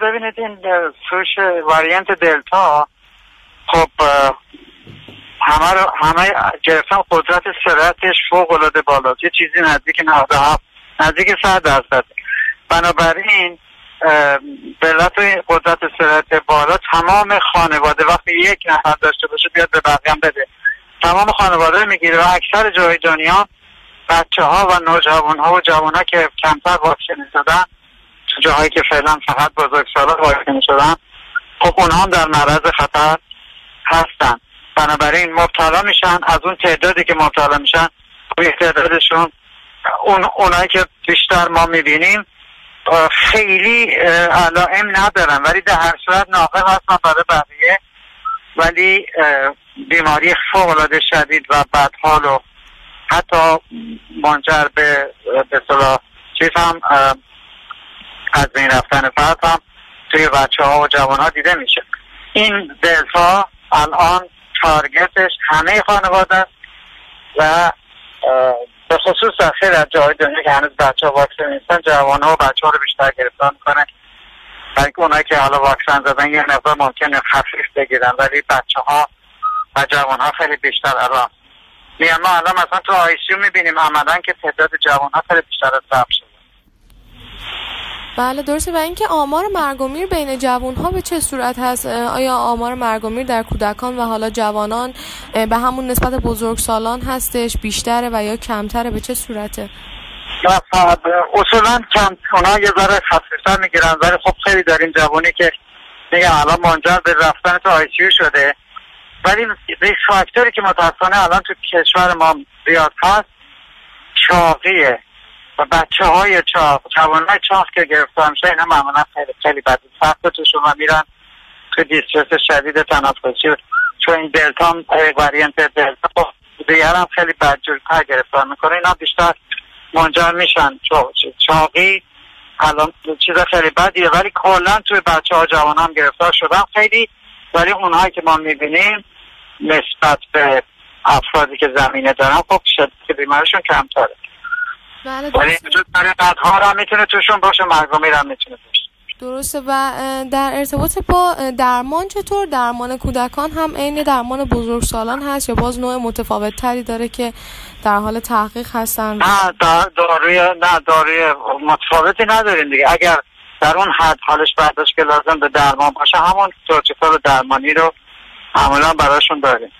ببینید این سوش واریانت دلتا خب همه رو همه گرفتن قدرت سرعتش فوق العاده بالاست. یه چیزی نزدیک 97 نزدیک 100 درصد. بنابراین به علت قدرت سرعت بالا تمام خانواده وقتی یک نفر داشته باشه بیاد به بقیه بده. تمام خانواده می‌گیره و اکثر جای دنیا بچه ها و نوجوان ها و جوان ها که کمتر واکسینی شدن تو جاهایی که فعلا فقط بزرگ سالا واکسینی شدن خب اونها هم در معرض خطر هستن. بنابراین مبتلا میشن از اون تعدادی که مبتلا میشن خب تعدادشون اون اونایی که بیشتر ما می‌بینیم خیلی علائم ندارن. ولی در هر صورت ناقل هستن برای بقیه. ولی بیماری فوق شدید و بدحال و حتی منجر به به چیز هم از بین رفتن فرد هم توی بچه ها و جوان ها دیده میشه. این دلتا الان تارگتش همه خانواده است و به خصوص در خیلی از جاهای دنیا که هنوز بچه ها واکسن نیستن جوان ها و بچه ها رو بیشتر گرفتار می‌کنه بلکه اونایی که حالا واکسن زدن یه مقدار ممکنه خفیف بگیرن ولی بچه ها و جوان ها خیلی بیشتر الان میان ما الان مثلا تو آیسیو می‌بینیم عملا که تعداد جوان ها خیلی بیشتر از شده. بله درسته. و اینکه آمار مرگ و میر بین جوان ها به چه صورت هست؟ آیا آمار مرگ و میر در کودکان و حالا جوانان به همون نسبت بزرگ سالان هستش بیشتره و یا کمتره؟ به چه صورته؟ اصولا کم اونا یه ذره خفیفتر می‌گیرن. ولی خب خیلی داریم جوانی که میگم الان منجر به رفتن تو ICU شده. ولی risk factor ی که متاسفانه الان تو کشور ما زیاد هست چاقیه. و بچه های چاق جوان های چاق که گرفتار میشه اینا معمولا خیلی خیلی بد سخت تو شما میرن تو distress شدید تنفسی. چون این delta variant دلتا دیگر هم خیلی بدجورتر گرفتار می‌کنه. اینا بیشتر منجر میشن. چاقی الان چیز خیلی بدیه ولی کلا توی بچه ها جوان هم گرفتار شدن خیلی. ولی اونهایی که ما می‌بینیم نسبت به افرادی که زمینه دارن خب شدت بیمارشون کمتره. بله بدها هم می‌تونه توشون باشه مرگومی هم می‌تونه باشه. درسته. و در ارتباط با درمان چطور؟ درمان کودکان هم عین درمان بزرگسالان هست یا باز نوع متفاوت تری داره که در حال تحقیق هستن؟ نه داروی نه داروی متفاوتی نداریم دیگه. اگر در اون حد حالش برداشت که لازم به درمان باشه همون پروتکل درمانی رو معمولا براشون داریم.